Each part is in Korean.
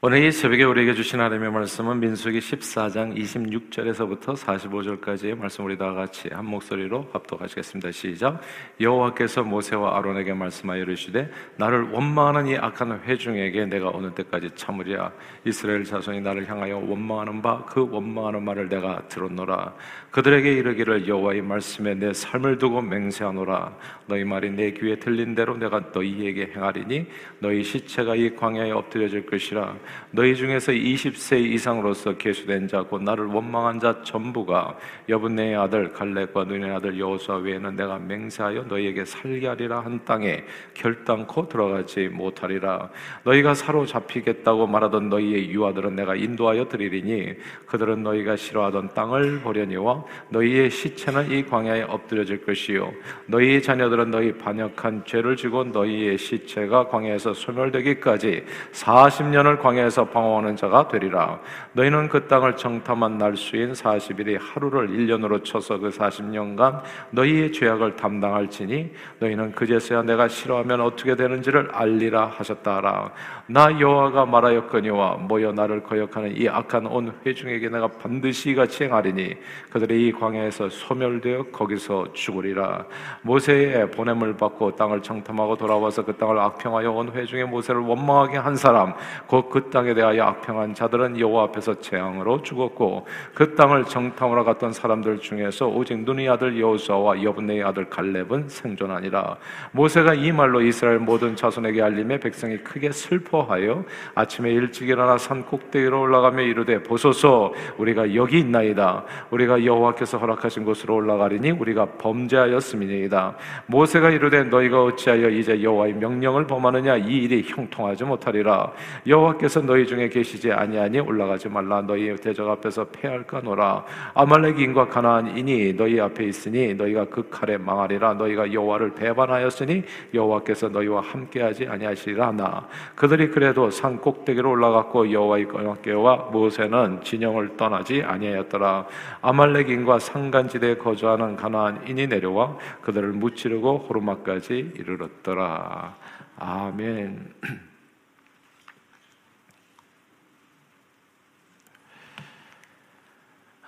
오늘 이 새벽에 우리에게 주신 하나님의 말씀은 민수기 14장 26절에서부터 45절까지의 말씀 우리 다 같이 한 목소리로 합독하시겠습니다. 시작. 여호와께서 모세와 아론에게 말씀하여 이르시되 나를 원망하는 이 악한 회중에게 내가 어느 때까지 참으랴 이스라엘 자손이 나를 향하여 원망하는 바 그 원망하는 말을 내가 들었노라 그들에게 이르기를 여호와의 말씀에 내 삶을 두고 맹세하노라 너희 말이 내 귀에 들린 대로 내가 너희에게 행하리니 너희 시체가 이 광야에 엎드려질 것이라 너희 중에서 20세 이상으로서 계수된 자 곧 나를 원망한 자 전부가 여분네의 아들 갈렙과 눈의 아들 여호수아 외에는 내가 맹세하여 너희에게 살게 하리라. 한 땅에 결단코 들어가지 못하리라. 너희가 사로잡히겠다고 말하던 너희의 유아들은 내가 인도하여 드리리니 그들은 너희가 싫어하던 땅을 보려니와 너희의 시체는 이 광야에 엎드려질 것이요. 너희의 자녀들은 너희 반역한 죄를 지고 너희의 시체가 광야에서 소멸되기까지 40년을 광야 에서 방황하는 자가 되리라. 너희는 그 땅을 정탐한 날수인 40일이 하루를 1년으로 쳐서 그 40년간 너희의 죄악을 담당할지니 너희는 그제서야 내가 싫어하면 어떻게 되는지를 알리라 하셨다라. 나 여호와가 말하였거니와 모여 나를 거역하는 이 악한 온 회중에게 내가 반드시 같이 행하리니 그들이 이 광야에서 소멸되어 거기서 죽으리라. 모세의 보냄을 받고 땅을 정탐하고 돌아와서 그 땅을 악평하여 온 회중의 모세를 원망하게 한 사람 곧 그 땅에 대하여 악평한 자들은 여호와 앞에서 재앙으로 죽었고 그 땅을 정탐하러 갔던 사람들 중에서 오직 눈의 아들 여호수아와 여분네의 아들 갈렙은 생존하니라. 모세가 이 말로 이스라엘 모든 자손에게 알림해 백성이 크게 슬퍼하여 아침에 일찍 일어나 산 꼭대기로 올라가며 이르되 보소서 우리가 여기 있나이다. 우리가 여호와께서 허락하신 곳으로 올라가리니 우리가 범죄하였음이니이다. 모세가 이르되 너희가 어찌하여 이제 여호와의 명령을 범하느냐? 이 일이 형통하지 못하리라. 여호와께서 너희 중에 계시지 아니하니 올라가지 말라. 너희 대적 앞에서 패할까노라. 아말렉인과 가나안인이 너희 앞에 있으니 너희가 그 칼에 망하리라. 너희가 여호와를 배반하였으니 여호와께서 너희와 함께하지 아니하시리라 나. 그들이 그래도 산 꼭대기로 올라갔고 여호와의 영화께와 모세는 진영을 떠나지 아니하였더라. 아말렉인과 상간지대에 거주하는 가나안인이 내려와 그들을 무찌르고 호르마까지 이르렀더라. 아멘.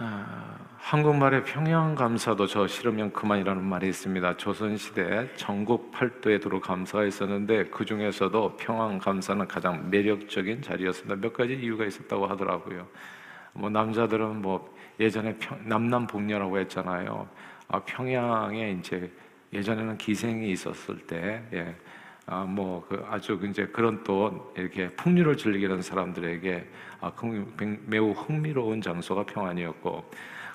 아, 한국말에 평양 감사도 저 싫으면 그만이라는 말이 있습니다. 조선 시대 전국 팔도에 두루 감사가 있었는데 그 중에서도 평양 감사는 가장 매력적인 자리였습니다. 몇 가지 이유가 있었다고 하더라고요. 뭐 남자들은 뭐 예전에 평, 남남북녀라고 했잖아요. 아, 평양에 이제 예전에는 기생이 있었을 때, 예. 아, 뭐, 그 아주 이제 그런 또 이렇게 풍류를 즐기는 사람들에게 아, 매우 흥미로운 장소가 평안이었고,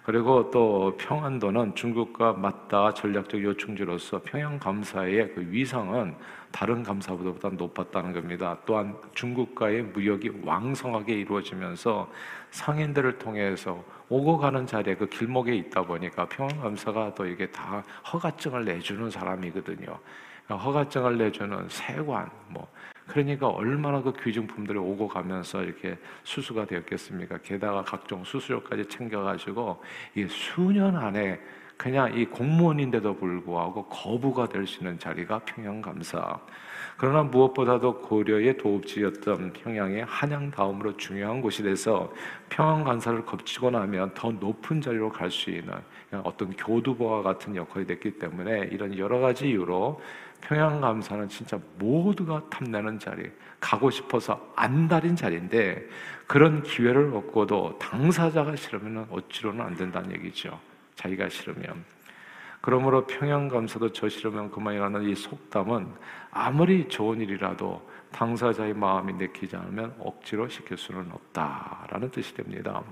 그리고 또 평안도는 중국과 맞닿아 전략적 요충지로서 평양 감사의 그 위상은 다른 감사보다 높았다는 겁니다. 또한 중국과의 무역이 왕성하게 이루어지면서 상인들을 통해서 오고 가는 자리에 그 길목에 있다 보니까 평양 감사가 또 이게 다 허가증을 내주는 사람이거든요. 그러니까 허가증을 내주는 세관, 뭐 그러니까 얼마나 그 귀중품들이 오고 가면서 이렇게 수수가 되었겠습니까? 게다가 각종 수수료까지 챙겨가지고 이 수년 안에 그냥 이 공무원인데도 불구하고 거부가 될 수 있는 자리가 평양감사. 그러나 무엇보다도 고려의 도읍지였던 평양의 한양 다음으로 중요한 곳이 돼서 평양관사를 거치고 나면 더 높은 자리로 갈 수 있는 어떤 교두보와 같은 역할이 됐기 때문에 이런 여러 가지 이유로 평양감사는 진짜 모두가 탐내는 자리, 가고 싶어서 안달인 자리인데 그런 기회를 얻고도 당사자가 싫으면 어찌로는 안 된다는 얘기죠. 자기가 싫으면. 그러므로 평양감사도 저 싫으면 그만이라는 이 속담은 아무리 좋은 일이라도 당사자의 마음이 내키지 않으면 억지로 시킬 수는 없다라는 뜻이 됩니다.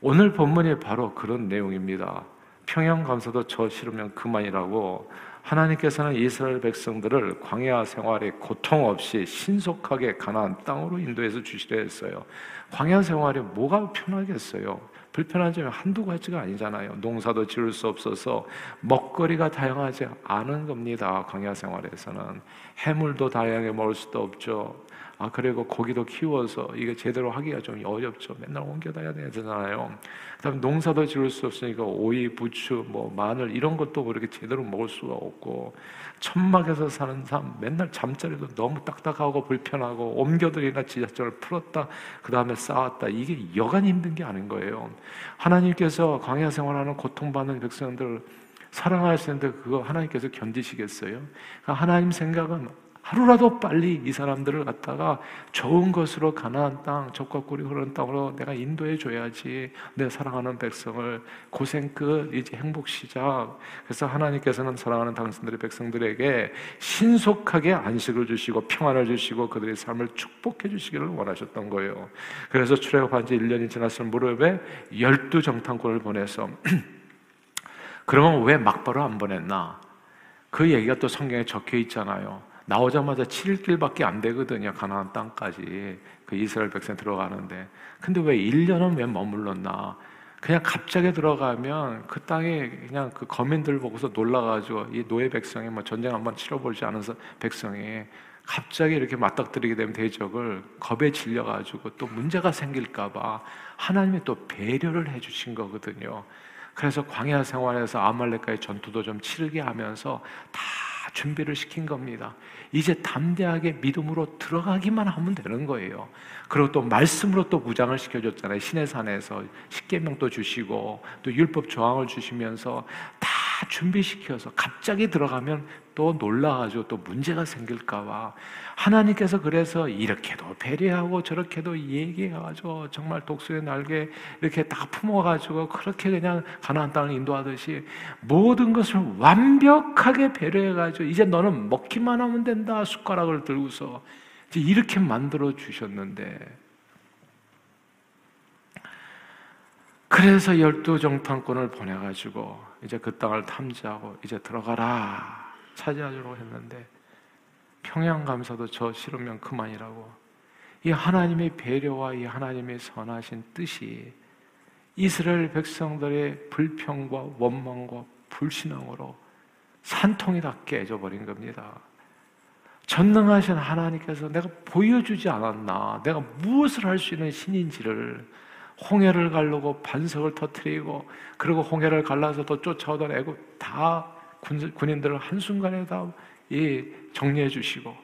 오늘 본문이 바로 그런 내용입니다. 평양감사도 저 싫으면 그만이라고 하나님께서는 이스라엘 백성들을 광야 생활에 고통 없이 신속하게 가나안 땅으로 인도해서 주시려 했어요. 광야 생활에 뭐가 편하겠어요? 불편한 점이 한두 가지가 아니잖아요. 농사도 지을 수 없어서 먹거리가 다양하지 않은 겁니다. 광야 생활에서는 해물도 다양하게 먹을 수도 없죠. 아 그리고 고기도 키워서 이게 제대로 하기가 좀 어렵죠. 맨날 옮겨다야 되잖아요. 그다음 농사도 지을 수 없으니까 오이, 부추, 뭐 마늘 이런 것도 그렇게 제대로 먹을 수가 없고 천막에서 사는 사람 맨날 잠자리도 너무 딱딱하고 불편하고 옮겨들이나 지하철을 풀었다 그 다음에 쌓았다 이게 여간 힘든 게 아닌 거예요. 하나님께서 광야 생활하는 고통받는 백성들 사랑하시는데 그거 하나님께서 견디시겠어요? 그러니까 하나님 생각은 하루라도 빨리 이 사람들을 갖다가 좋은 것으로 가나안 땅, 적과 꿀이 흐르는 땅으로 내가 인도해 줘야지. 내 사랑하는 백성을 고생 끝 이제 행복 시작. 그래서 하나님께서는 사랑하는 당신들의 백성들에게 신속하게 안식을 주시고 평안을 주시고 그들의 삶을 축복해 주시기를 원하셨던 거예요. 그래서 출애굽한 지 1년이 지났을 무렵에 열두 정탐꾼을 보내서 그러면 왜 막바로 안 보냈나? 그 얘기가 또 성경에 적혀 있잖아요. 나오자마자 7일길밖에 안 되거든요. 가나안 땅까지. 그 이스라엘 백성 들어가는데. 근데 왜 1년은 왜 머물렀나? 그냥 갑자기 들어가면 그 땅에 그냥 그 거민들 보고서 놀라가지고 이 노예 백성이 뭐 전쟁 한번 치러보지 않은 백성이 갑자기 이렇게 맞닥뜨리게 되면 대적을 겁에 질려가지고 또 문제가 생길까봐 하나님이 또 배려를 해주신 거거든요. 그래서 광야 생활에서 아말렉과의 전투도 좀 치르게 하면서 다 준비를 시킨 겁니다. 이제 담대하게 믿음으로 들어가기만 하면 되는 거예요. 그리고 또 말씀으로 또 무장을 시켜줬잖아요. 신의 산에서 십계명도 주시고 또 율법 조항을 주시면서 다 준비시켜서 갑자기 들어가면 또 놀라가지고 또 문제가 생길까봐. 하나님께서 그래서 이렇게도 배려하고 저렇게도 얘기해가지고 정말 독수리 날개 이렇게 다 품어가지고 그렇게 그냥 가나안 땅을 인도하듯이 모든 것을 완벽하게 배려해가지고 이제 너는 먹기만 하면 된다. 숟가락을 들고서 이제 이렇게 만들어 주셨는데. 그래서 열두 정탐꾼을 보내가지고 이제 그 땅을 탐지하고 이제 들어가라 차지하려고 했는데 평양 감사도 저 싫으면 그만이라고 이 하나님의 배려와 이 하나님의 선하신 뜻이 이스라엘 백성들의 불평과 원망과 불신앙으로 산통이 다 깨져버린 겁니다. 전능하신 하나님께서 내가 보여주지 않았나, 내가 무엇을 할 수 있는 신인지를 홍해를 가르고 반석을 터트리고 그리고 홍해를 갈라서 또 쫓아오던 애굽 다 군, 인들을 한순간에 다 정리해 주시고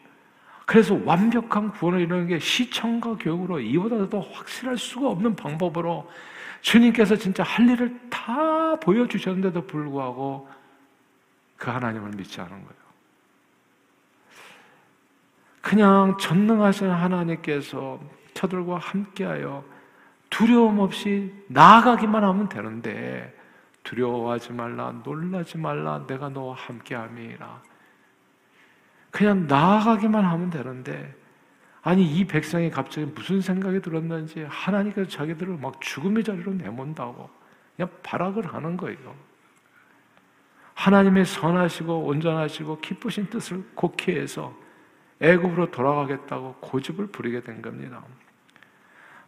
그래서 완벽한 구원을 이루는 게 시청과 교육으로 이보다 더 확실할 수가 없는 방법으로 주님께서 진짜 할 일을 다 보여주셨는데도 불구하고 그 하나님을 믿지 않은 거예요. 그냥 전능하신 하나님께서 저들과 함께하여 두려움 없이 나아가기만 하면 되는데 두려워하지 말라 놀라지 말라 내가 너와 함께함이라 그냥 나아가기만 하면 되는데 아니 이 백성이 갑자기 무슨 생각이 들었는지 하나님께서 자기들을 막 죽음의 자리로 내몬다고 그냥 발악을 하는 거예요. 하나님의 선하시고 온전하시고 기쁘신 뜻을 곡해해서 애굽으로 돌아가겠다고 고집을 부리게 된 겁니다.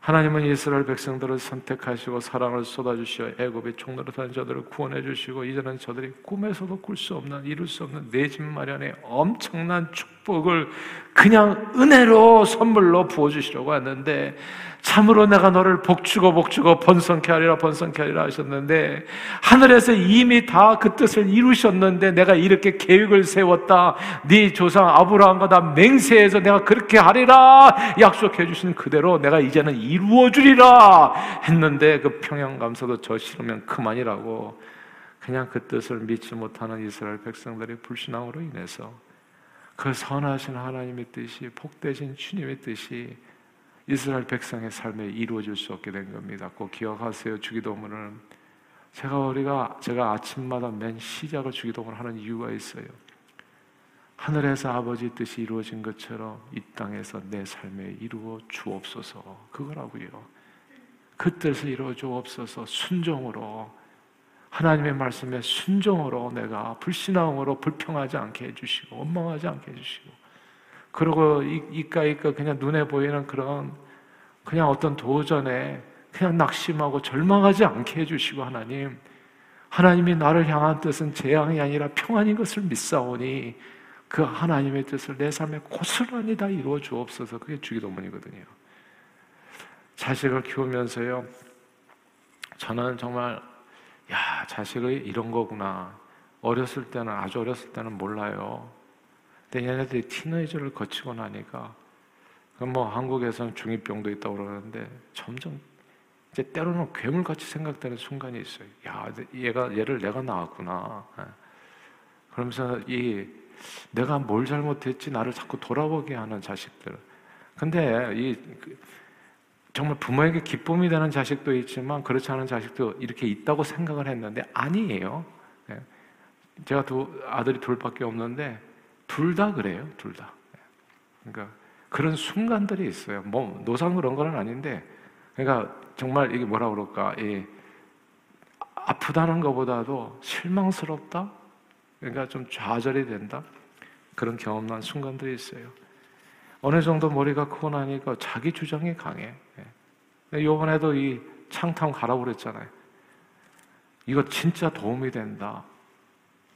하나님은 이스라엘 백성들을 선택하시고 사랑을 쏟아주시어 애굽의 총노릇한 저들을 구원해 주시고 이제는 저들이 꿈에서도 꿀 수 없는 이룰 수 없는 내 집 마련의 엄청난 축 복을 그냥 은혜로 선물로 부어주시려고 하는데 참으로 내가 너를 복주고 복주고 번성케 하리라 번성케 하리라 하셨는데 하늘에서 이미 다 그 뜻을 이루셨는데 내가 이렇게 계획을 세웠다. 네 조상 아브라함과 다 맹세해서 내가 그렇게 하리라. 약속해 주신 그대로 내가 이제는 이루어 주리라 했는데 그 평양 감사도 저 싫으면 그만이라고 그냥 그 뜻을 믿지 못하는 이스라엘 백성들의 불신앙으로 인해서 그 선하신 하나님의 뜻이 복되신 주님의 뜻이 이스라엘 백성의 삶에 이루어질 수 없게 된 겁니다. 꼭 기억하세요. 주기도문은 제가 우리가 제가 아침마다 맨 시작을 주기도문 하는 이유가 있어요. 하늘에서 아버지 뜻이 이루어진 것처럼 이 땅에서 내 삶에 이루어 주옵소서 그거라고요. 그 뜻을 이루어 주옵소서 순종으로 하나님의 말씀에 순종으로 내가 불신앙으로 불평하지 않게 해주시고 원망하지 않게 해주시고 그리고 이까 이까 그냥 눈에 보이는 그런 그냥 어떤 도전에 그냥 낙심하고 절망하지 않게 해주시고 하나님 하나님이 나를 향한 뜻은 재앙이 아니라 평안인 것을 믿사오니 그 하나님의 뜻을 내 삶에 고스란히 다 이루어 주옵소서. 그게 주기도문이거든요. 자식을 키우면서요. 저는 정말 야 자식이 이런 거구나. 어렸을 때는 아주 어렸을 때는 몰라요. 근데 얘네들이 티네이저를 거치고 나니까 뭐 한국에서는 중이병도 있다고 그러는데 점점 이제 때로는 괴물같이 생각되는 순간이 있어요. 야, 얘가 얘를 내가 낳았구나. 예. 그러면서 이 내가 뭘 잘못했지 나를 자꾸 돌아보게 하는 자식들. 근데 이 정말 부모에게 기쁨이 되는 자식도 있지만 그렇지 않은 자식도 이렇게 있다고 생각을 했는데 아니에요. 예. 제가 두 아들이 둘밖에 없는데 둘 다 그래요. 둘 다. 예. 그러니까 그런 순간들이 있어요. 뭐 노상 그런 건 아닌데, 그러니까 정말 이게 뭐라 그럴까, 이 아프다는 것보다도 실망스럽다. 그러니까 좀 좌절이 된다. 그런 경험난 순간들이 있어요. 어느 정도 머리가 크고 나니까 자기 주장이 강해. 이번에도 이 창탕 가라고 그랬잖아요. 이거 진짜 도움이 된다.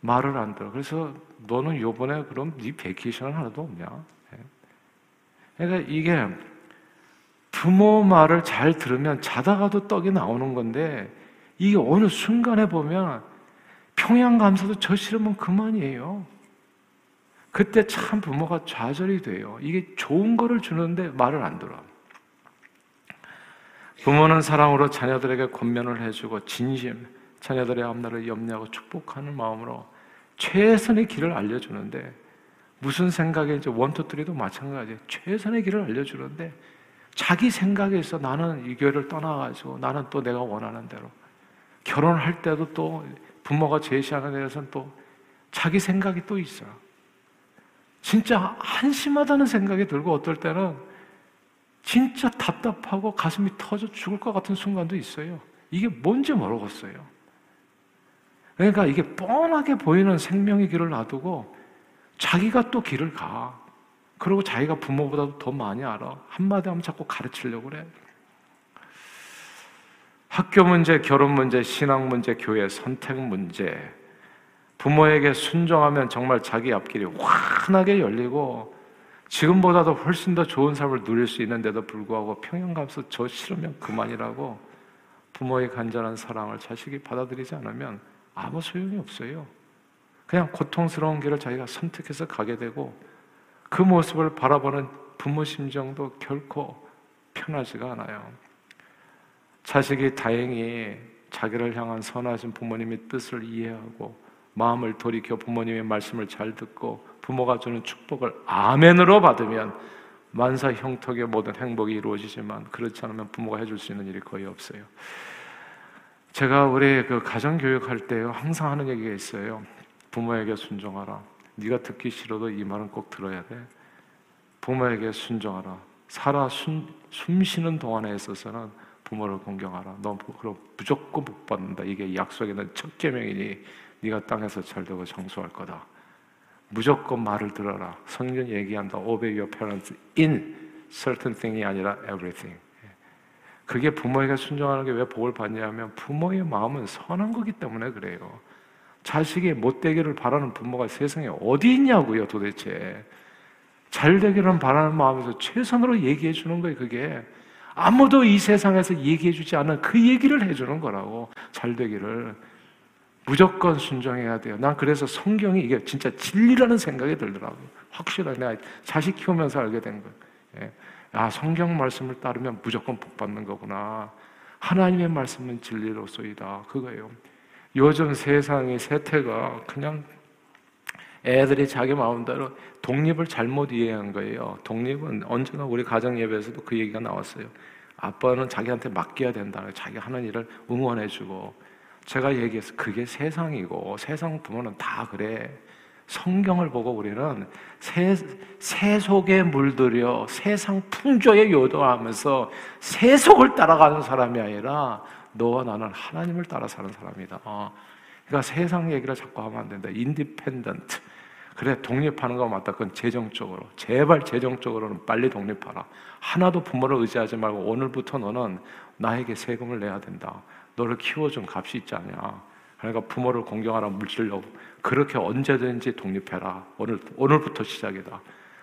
말을 안 들어. 그래서 너는 요번에 그럼 네 베이케이션 하나도 없냐? 그러니까 이게 부모 말을 잘 들으면 자다가도 떡이 나오는 건데 이게 어느 순간에 보면 평양 감사도 저 싫으면 그만이에요. 그때 참 부모가 좌절이 돼요. 이게 좋은 거를 주는데 말을 안 들어. 부모는 사랑으로 자녀들에게 권면을 해주고 진심, 자녀들의 앞날을 염려하고 축복하는 마음으로 최선의 길을 알려주는데 무슨 생각인지 원투쓰리도 마찬가지예요. 최선의 길을 알려주는데 자기 생각에서 나는 이 교회를 떠나가지고 나는 또 내가 원하는 대로 결혼할 때도 또 부모가 제시하는 데에서는 또 자기 생각이 또 있어요. 진짜 한심하다는 생각이 들고 어떨 때는 진짜 답답하고 가슴이 터져 죽을 것 같은 순간도 있어요. 이게 뭔지 모르겠어요. 그러니까 이게 뻔하게 보이는 생명의 길을 놔두고 자기가 또 길을 가. 그리고 자기가 부모보다도 더 많이 알아. 한마디 하면 자꾸 가르치려고 그래. 학교 문제, 결혼 문제, 신앙 문제, 교회 선택 문제. 부모에게 순종하면 정말 자기 앞길이 환하게 열리고 지금보다도 훨씬 더 좋은 삶을 누릴 수 있는데도 불구하고 평양감수 저 싫으면 그만이라고 부모의 간절한 사랑을 자식이 받아들이지 않으면 아무 소용이 없어요. 그냥 고통스러운 길을 자기가 선택해서 가게 되고 그 모습을 바라보는 부모 심정도 결코 편하지가 않아요. 자식이 다행히 자기를 향한 선하신 부모님의 뜻을 이해하고 마음을 돌이켜 부모님의 말씀을 잘 듣고 부모가 주는 축복을 아멘으로 받으면 만사 형통의 모든 행복이 이루어지지만 그렇지 않으면 부모가 해줄 수 있는 일이 거의 없어요. 제가 우리 그 가정 교육할 때요 항상 하는 얘기가 있어요. 부모에게 순종하라. 네가 듣기 싫어도 이 말은 꼭 들어야 돼. 부모에게 순종하라. 살아 숨, 숨 쉬는 동안에 있어서는 부모를 공경하라. 너 그럼 무조건 복 받는다. 이게 약속에 있는 첫 계명이니 네가 땅에서 잘되고 장수할 거다. 무조건 말을 들어라. 성경 얘기한다. Obey your parents in certain thing이 아니라 everything. 그게 부모에게 순종하는 게 왜 복을 받냐면 부모의 마음은 선한 거기 때문에 그래요. 자식이 못 되기를 바라는 부모가 세상에 어디 있냐고요, 도대체. 잘 되기를 바라는 마음에서 최선으로 얘기해 주는 거예요, 그게. 아무도 이 세상에서 얘기해 주지 않은 그 얘기를 해 주는 거라고, 잘 되기를. 무조건 순종해야 돼요. 난 그래서 성경이 이게 진짜 진리라는 생각이 들더라고요. 확실하게 내가 자식 키우면서 알게 된 거예요. 예. 아, 성경 말씀을 따르면 무조건 복 받는 거구나. 하나님의 말씀은 진리로소이다. 그거예요. 요즘 세상의 세태가 그냥 애들이 자기 마음대로 독립을 잘못 이해한 거예요. 독립은 언제나 우리 가정 예배에서도 그 얘기가 나왔어요. 아빠는 자기한테 맡겨야 된다. 자기 하는 일을 응원해주고 제가 얘기해서 그게 세상이고 세상 부모는 다 그래. 성경을 보고 우리는 세, 세속에 물들어 세상 풍조에 요동하면서 세속을 따라가는 사람이 아니라 너와 나는 하나님을 따라 사는 사람이다. 어. 그러니까 세상 얘기를 자꾸 하면 안 된다. independent. 그래 독립하는 거 맞다. 그건 재정적으로. 제발 재정적으로는 빨리 독립하라. 하나도 부모를 의지하지 말고 오늘부터 너는 나에게 세금을 내야 된다. 너를 키워준 값이 있지 않냐. 그러니까 부모를 공경하라 물질로 그렇게 언제든지 독립해라. 오늘 오늘부터 시작이다.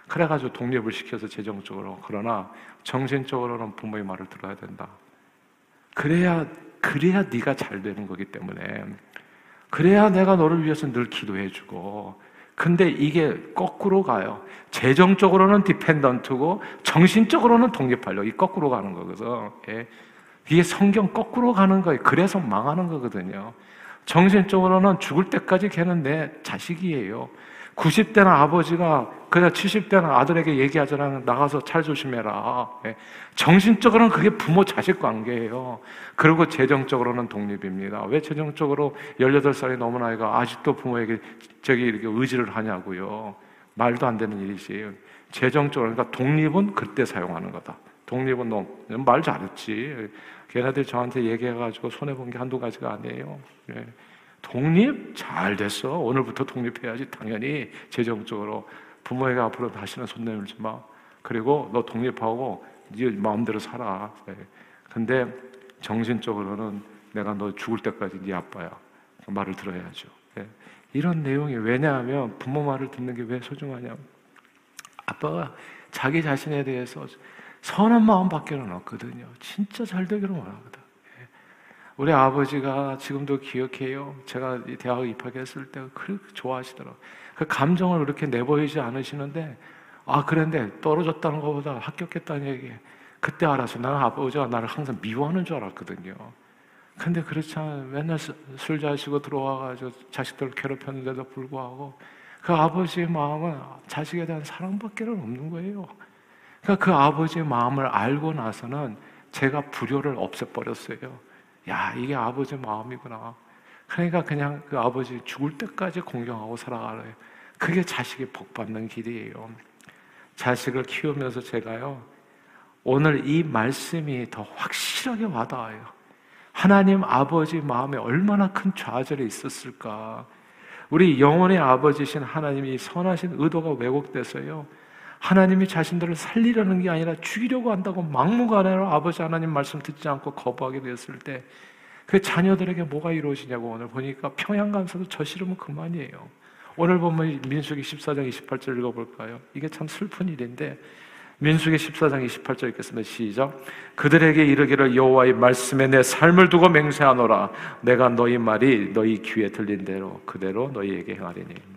그래가지고 독립을 시켜서 재정적으로 그러나 정신적으로는 부모의 말을 들어야 된다. 그래야 그래야 네가 잘 되는 거기 때문에 그래야 내가 너를 위해서 늘 기도해주고 근데 이게 거꾸로 가요. 재정적으로는 디펜던트고 정신적으로는 독립하려 이 거꾸로 가는 거거든. 예. 이게 성경 거꾸로 가는 거예요. 그래서 망하는 거거든요. 정신적으로는 죽을 때까지 걔는 내 자식이에요. 90대는 아버지가 그냥 70대는 아들에게 얘기하잖아. 나가서 잘 조심해라. 예. 정신적으로는 그게 부모 자식 관계예요. 그리고 재정적으로는 독립입니다. 왜 재정적으로 18살이 넘은 아이가 아직도 부모에게 저기 이렇게 의지를 하냐고요. 말도 안 되는 일이지. 재정적으로, 그러니까 독립은 그때 사용하는 거다. 독립은 너 말 잘했지. 걔네들 저한테 얘기해가지고 손해본 게 한두 가지가 아니에요. 예. 독립 잘 됐어. 오늘부터 독립해야지. 당연히 재정적으로 부모에게 앞으로 다시는 손 내밀지 마. 그리고 너 독립하고 네 마음대로 살아. 네. 근데 정신적으로는 내가 너 죽을 때까지 네 아빠야. 말을 들어야죠. 네. 이런 내용이 왜냐하면 부모 말을 듣는 게 왜 소중하냐? 아빠가 자기 자신에 대해서 선한 마음밖에는 없거든요. 진짜 잘 되기를 원하거든. 우리 아버지가 지금도 기억해요. 제가 대학 입학했을 때 그렇게 좋아하시더라고요. 그 감정을 그렇게 내보이지 않으시는데, 아, 그런데 떨어졌다는 것보다 합격했다는 얘기. 그때 알았어요. 나는 아버지가 나를 항상 미워하는 줄 알았거든요. 근데 그렇지 않아요. 맨날 술 자시고 들어와가지고 자식들을 괴롭혔는데도 불구하고 그 아버지의 마음은 자식에 대한 사랑밖에 없는 거예요. 그러니까 그 아버지의 마음을 알고 나서는 제가 불효를 없애버렸어요. 야, 이게 아버지 마음이구나. 그러니까 그냥 그 아버지 죽을 때까지 공경하고 살아가래요. 그게 자식이 복 받는 길이에요. 자식을 키우면서 제가요, 오늘 이 말씀이 더 확실하게 와닿아요. 하나님 아버지 마음에 얼마나 큰 좌절이 있었을까. 우리 영원의 아버지신 하나님이 선하신 의도가 왜곡돼서요. 하나님이 자신들을 살리려는 게 아니라 죽이려고 한다고 막무가내로 아버지 하나님 말씀 듣지 않고 거부하게 되었을 때 그 자녀들에게 뭐가 이루어지냐고 오늘 보니까 평양 감사도 저 싫으면 그만이에요. 오늘 보면 민수기 14장 28절 읽어볼까요? 이게 참 슬픈 일인데 민수기 14장 28절 읽겠습니다. 시작. 그들에게 이르기를 여호와의 말씀에 내 삶을 두고 맹세하노라. 내가 너희 말이 너희 귀에 들린 대로 그대로 너희에게 행하리니.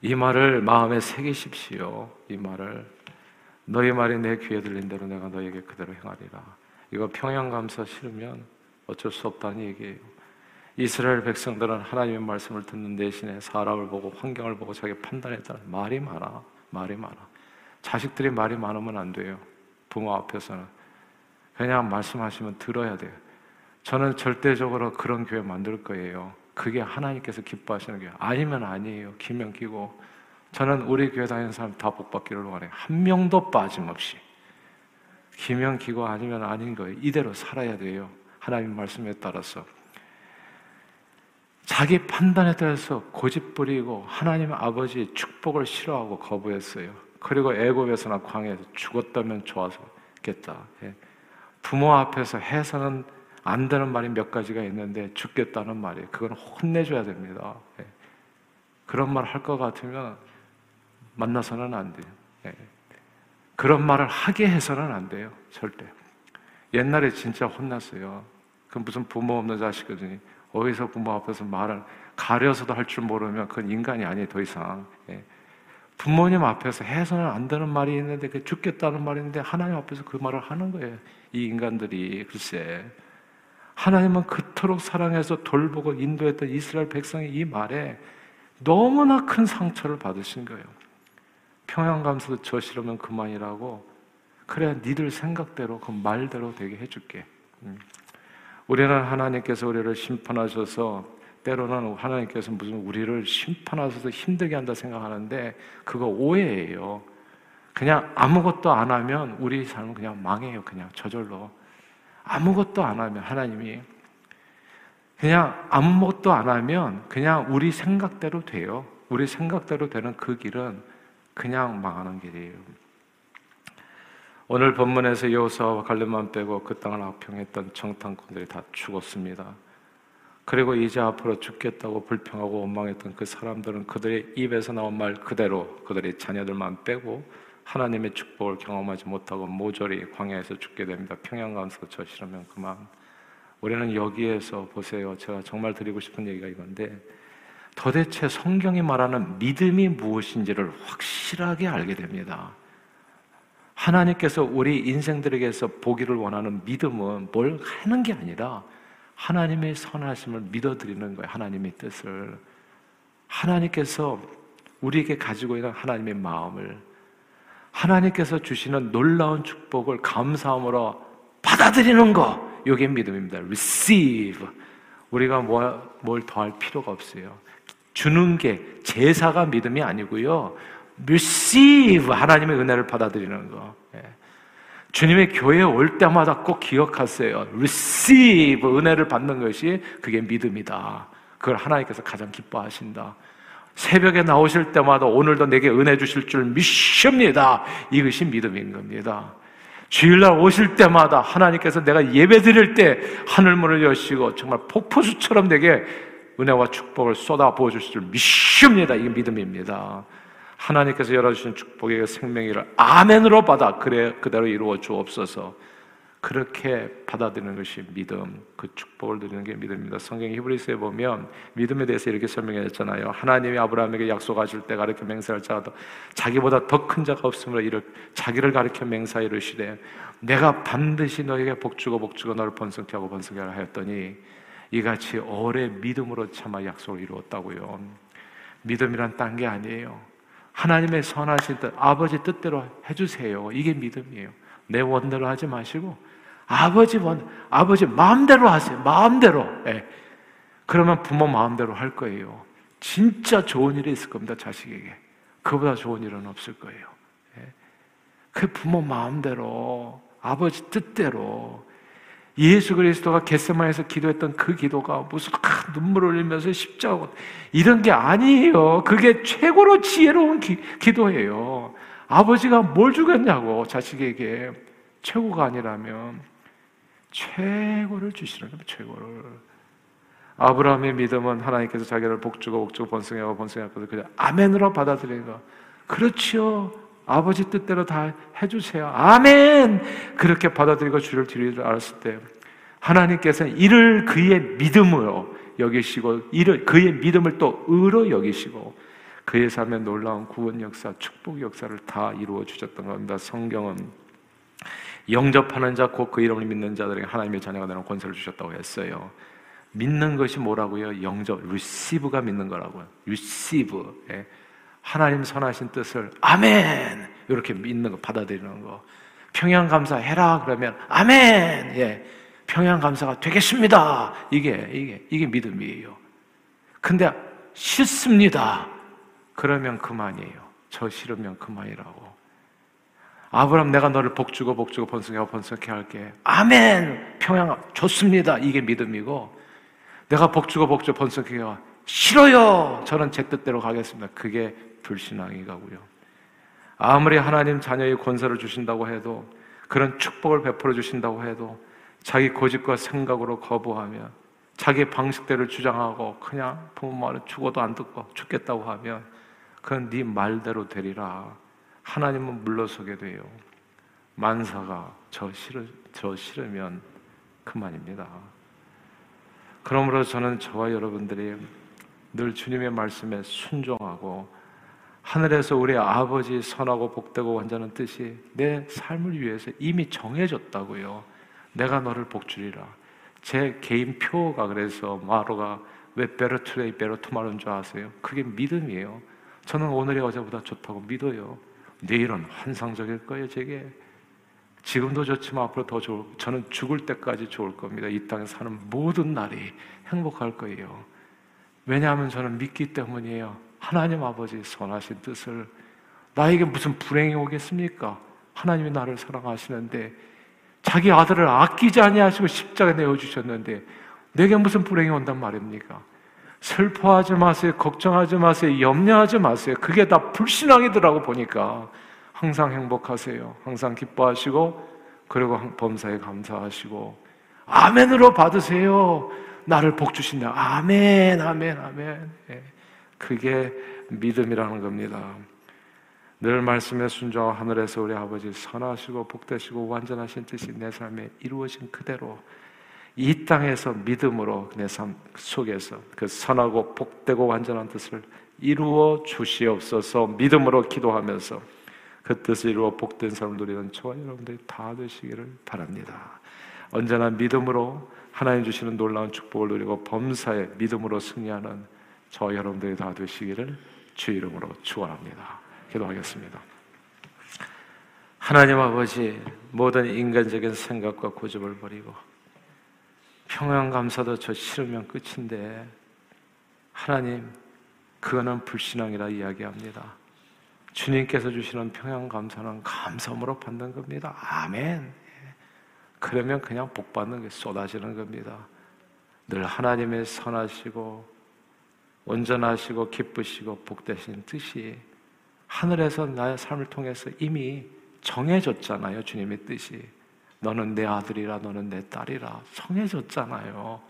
이 말을 마음에 새기십시오. 이 말을 너희 말이 내 귀에 들린 대로 내가 너에게 그대로 행하리라. 이거 평양 감사 싫으면 어쩔 수 없다는 얘기예요. 이스라엘 백성들은 하나님의 말씀을 듣는 대신에 사람을 보고 환경을 보고 자기 판단에 따라 말이 많아. 말이 많아. 자식들이 말이 많으면 안 돼요. 부모 앞에서는 그냥 말씀하시면 들어야 돼요. 저는 절대적으로 그런 교회 만들 거예요. 그게 하나님께서 기뻐하시는 게 아니면 아니에요. 기면 기고 저는 우리 교회 다니는 사람 다 복받기를 원해요. 한 명도 빠짐없이 기면 기고 아니면 아닌 거예요. 이대로 살아야 돼요. 하나님 말씀에 따라서 자기 판단에 따라서 고집 부리고 하나님 아버지의 축복을 싫어하고 거부했어요. 그리고 애굽에서나 광야에서 죽었다면 좋았겠다. 예. 부모 앞에서 해서는 안 되는 말이 몇 가지가 있는데 죽겠다는 말이 그건 혼내줘야 됩니다. 예. 그런 말 할 것 같으면 만나서는 안 돼요. 예. 그런 말을 하게 해서는 안 돼요. 절대. 옛날에 진짜 혼났어요. 그 무슨 부모 없는 자식이더니 어디서 부모 앞에서 말을 가려서도 할 줄 모르면 그건 인간이 아니에요. 더 이상. 예. 부모님 앞에서 해서는 안 되는 말이 있는데 그 죽겠다는 있는데 하나님 앞에서 그 말을 하는 거예요. 이 인간들이 글쎄. 하나님은 그토록 사랑해서 돌보고 인도했던 이스라엘 백성의 이 말에 너무나 큰 상처를 받으신 거예요. 평양감사도 저 싫으면 그만이라고 그래야 니들 생각대로 그 말대로 되게 해줄게. 음. 우리는 하나님께서 우리를 심판하셔서 때로는 하나님께서 무슨 우리를 심판하셔서 힘들게 한다 생각하는데 그거 오해예요. 그냥 아무것도 안 하면 우리 삶은 그냥 망해요. 그냥 저절로. 아무것도 안 하면 하나님이 그냥 아무것도 안 하면 그냥 우리 생각대로 돼요. 우리 생각대로 되는 그 길은 그냥 망하는 길이에요. 오늘 본문에서 여호수아와 갈렙만 빼고 그 땅을 악평했던 정탐꾼들이 다 죽었습니다. 그리고 이제 앞으로 죽겠다고 불평하고 원망했던 그 사람들은 그들의 입에서 나온 말 그대로 그들의 자녀들만 빼고 하나님의 축복을 경험하지 못하고 모조리 광야에서 죽게 됩니다. 평양 가면서 저 싫으면 그만. 우리는 여기에서 보세요. 제가 정말 드리고 싶은 얘기가 이건데 도대체 성경이 말하는 믿음이 무엇인지를 확실하게 알게 됩니다. 하나님께서 우리 인생들에게서 보기를 원하는 믿음은 뭘 하는 게 아니라 하나님의 선하심을 믿어드리는 거예요. 하나님의 뜻을. 하나님께서 우리에게 가지고 있는 하나님의 마음을 하나님께서 주시는 놀라운 축복을 감사함으로 받아들이는 거. 이게 믿음입니다. receive. 우리가 뭐, 뭘 더할 필요가 없어요. 주는 게 제사가 믿음이 아니고요. receive 하나님의 은혜를 받아들이는 거. 주님의 교회에 올 때마다 꼭 기억하세요. receive 은혜를 받는 것이 그게 믿음이다. 그걸 하나님께서 가장 기뻐하신다. 새벽에 나오실 때마다 오늘도 내게 은혜 주실 줄 믿습니다. 이것이 믿음인 겁니다. 주일날 오실 때마다 하나님께서 내가 예배 드릴 때 하늘문을 여시고 정말 폭포수처럼 내게 은혜와 축복을 쏟아 부어 주실 줄 믿습니다. 이게 믿음입니다. 하나님께서 열어주신 축복의 생명이를 아멘으로 받아 그래 그대로 이루어 주옵소서. 그렇게 받아들이는 것이 믿음, 그 축복을 드리는 게 믿음입니다. 성경 히브리서에 보면 믿음에 대해서 이렇게 설명했잖아요. 하나님이 아브라함에게 약속하실 때 가르쳐 맹세할 더 자기보다 더 큰 자가 없으므로 이를 자기를 가르쳐 맹사 이르시되 내가 반드시 너에게 복주고 복주고 너를 번성케 하고 번성케 하라 하였더니 이같이 오래 믿음으로 참아 약속을 이루었다고요. 믿음이란 딴 게 아니에요. 하나님의 선하신 뜻, 아버지 뜻대로 해주세요. 이게 믿음이에요. 내 원대로 하지 마시고 아버지 원, 아버지 마음대로 하세요. 마음대로. 예. 그러면 부모 마음대로 할 거예요. 진짜 좋은 일이 있을 겁니다. 자식에게. 그보다 좋은 일은 없을 거예요. 예. 그 부모 마음대로 아버지 뜻대로 예수 그리스도가 겟세마에서 기도했던 그 기도가 무슨 아, 눈물을 흘리면서 십자가 이런 게 아니에요. 그게 최고로 지혜로운 기, 기도예요. 아버지가 뭘 주겠냐고 자식에게 최고가 아니라면 최고를 주시는 겁니다. 최고를. 아브라함의 믿음은 하나님께서 자기를 복주고 복주고 번성하고 번성하고 그냥 아멘으로 받아들이는 거. 그렇죠. 아버지 뜻대로 다 해주세요. 아멘! 그렇게 받아들이고 주를 줄 알았을 때, 하나님께서는 이를 그의 믿음으로 여기시고, 이를, 그의 믿음을 또 의로 여기시고, 그의 삶에 놀라운 구원 역사, 축복 역사를 다 이루어 주셨던 겁니다. 성경은 영접하는 자, 곧 그 이름을 믿는 자들에게 하나님의 자녀가 되는 권세를 주셨다고 했어요. 믿는 것이 뭐라고요? 영접, receive가 믿는 거라고요. receive. 예. 하나님 선하신 뜻을 아멘 이렇게 믿는 거 받아들이는 거 평양 감사 해라 그러면 아멘 예 평양 감사가 되겠습니다 이게 이게 이게 믿음이에요 근데 싫습니다 그러면 그만이에요. 저 싫으면 그만이라고. 아브람 내가 너를 복주고 복주고 번성하고 번성케 할게. 아멘! 평양 좋습니다. 이게 믿음이고. 내가 복주고 복주고 번성케 하 싫어요! 저는 제 뜻대로 가겠습니다. 그게 불신앙이가고요. 아무리 하나님 자녀의 권세를 주신다고 해도 그런 축복을 베풀어 주신다고 해도 자기 고집과 생각으로 거부하면 자기 방식대로 주장하고 그냥 부모 말은 죽어도 안 듣고 죽겠다고 하면 그건 네 말대로 되리라. 하나님은 물러서게 돼요. 만사가 저 싫으 저 싫으면 그만입니다. 그러므로 저는 저와 여러분들이 늘 주님의 말씀에 순종하고 하늘에서 우리 아버지 선하고 복되고 원자는 뜻이 내 삶을 위해서 이미 정해졌다고요. 내가 너를 복주리라. 제 개인 표가 그래서 마로가 왜 better tomorrow인 줄 아세요? 그게 믿음이에요. 저는 오늘이 어제보다 좋다고 믿어요. 내일은 환상적일 거예요, 제게. 지금도 좋지만 앞으로 더 좋을, 저는 죽을 때까지 좋을 겁니다. 이 땅에 사는 모든 날이 행복할 거예요. 왜냐하면 저는 믿기 때문이에요. 하나님 아버지 선하신 뜻을 나에게 무슨 불행이 오겠습니까? 하나님이 나를 사랑하시는데 자기 아들을 아끼지 아니하시고 십자가에 내어 주셨는데 내게 무슨 불행이 온단 말입니까? 슬퍼하지 마세요. 걱정하지 마세요. 염려하지 마세요. 그게 다 불신앙이더라고 보니까 항상 행복하세요. 항상 기뻐하시고 그리고 범사에 감사하시고 아멘으로 받으세요. 나를 복 주신다. 아멘, 아멘, 아멘. 예. 그게 믿음이라는 겁니다. 늘 말씀에 순종하고 하늘에서 우리 아버지 선하시고 복되시고 완전하신 뜻이 내 삶에 이루어진 그대로 이 땅에서 믿음으로 내 삶 속에서 그 선하고 복되고 완전한 뜻을 이루어 주시옵소서 믿음으로 기도하면서 그 뜻을 이루어 복된 삶을 누리는 저와 여러분들이 다 되시기를 바랍니다. 언제나 믿음으로 하나님 주시는 놀라운 축복을 누리고 범사에 믿음으로 승리하는 저 여러분들이 다 되시기를 주 이름으로 축원합니다. 기도하겠습니다. 하나님 아버지 모든 인간적인 생각과 고집을 버리고 평양 감사도 저 싫으면 끝인데 하나님 그거는 불신앙이라 이야기합니다. 주님께서 주시는 평양 감사는 감사함으로 받는 겁니다. 아멘. 그러면 그냥 복 받는 게 쏟아지는 겁니다. 늘 하나님의 선하시고 온전하시고 기쁘시고 복되신 뜻이 하늘에서 나의 삶을 통해서 이미 정해졌잖아요. 주님의 뜻이. 너는 내 아들이라, 너는 내 딸이라. 정해졌잖아요.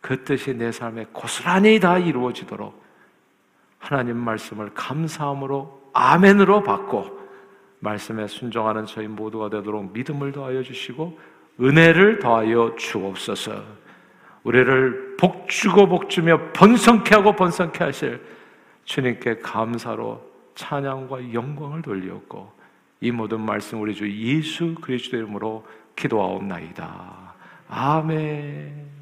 그 뜻이 내 삶에 고스란히 다 이루어지도록 하나님 말씀을 감사함으로 아멘으로 받고 말씀에 순종하는 저희 모두가 되도록 믿음을 더하여 주시고 은혜를 더하여 주옵소서. 우리를 복주고 복주며 번성케 하고 번성케 하실 주님께 감사로 찬양과 영광을 돌리었고 이 모든 말씀 우리 주 예수 그리스도 이름으로 기도하옵나이다. 아멘.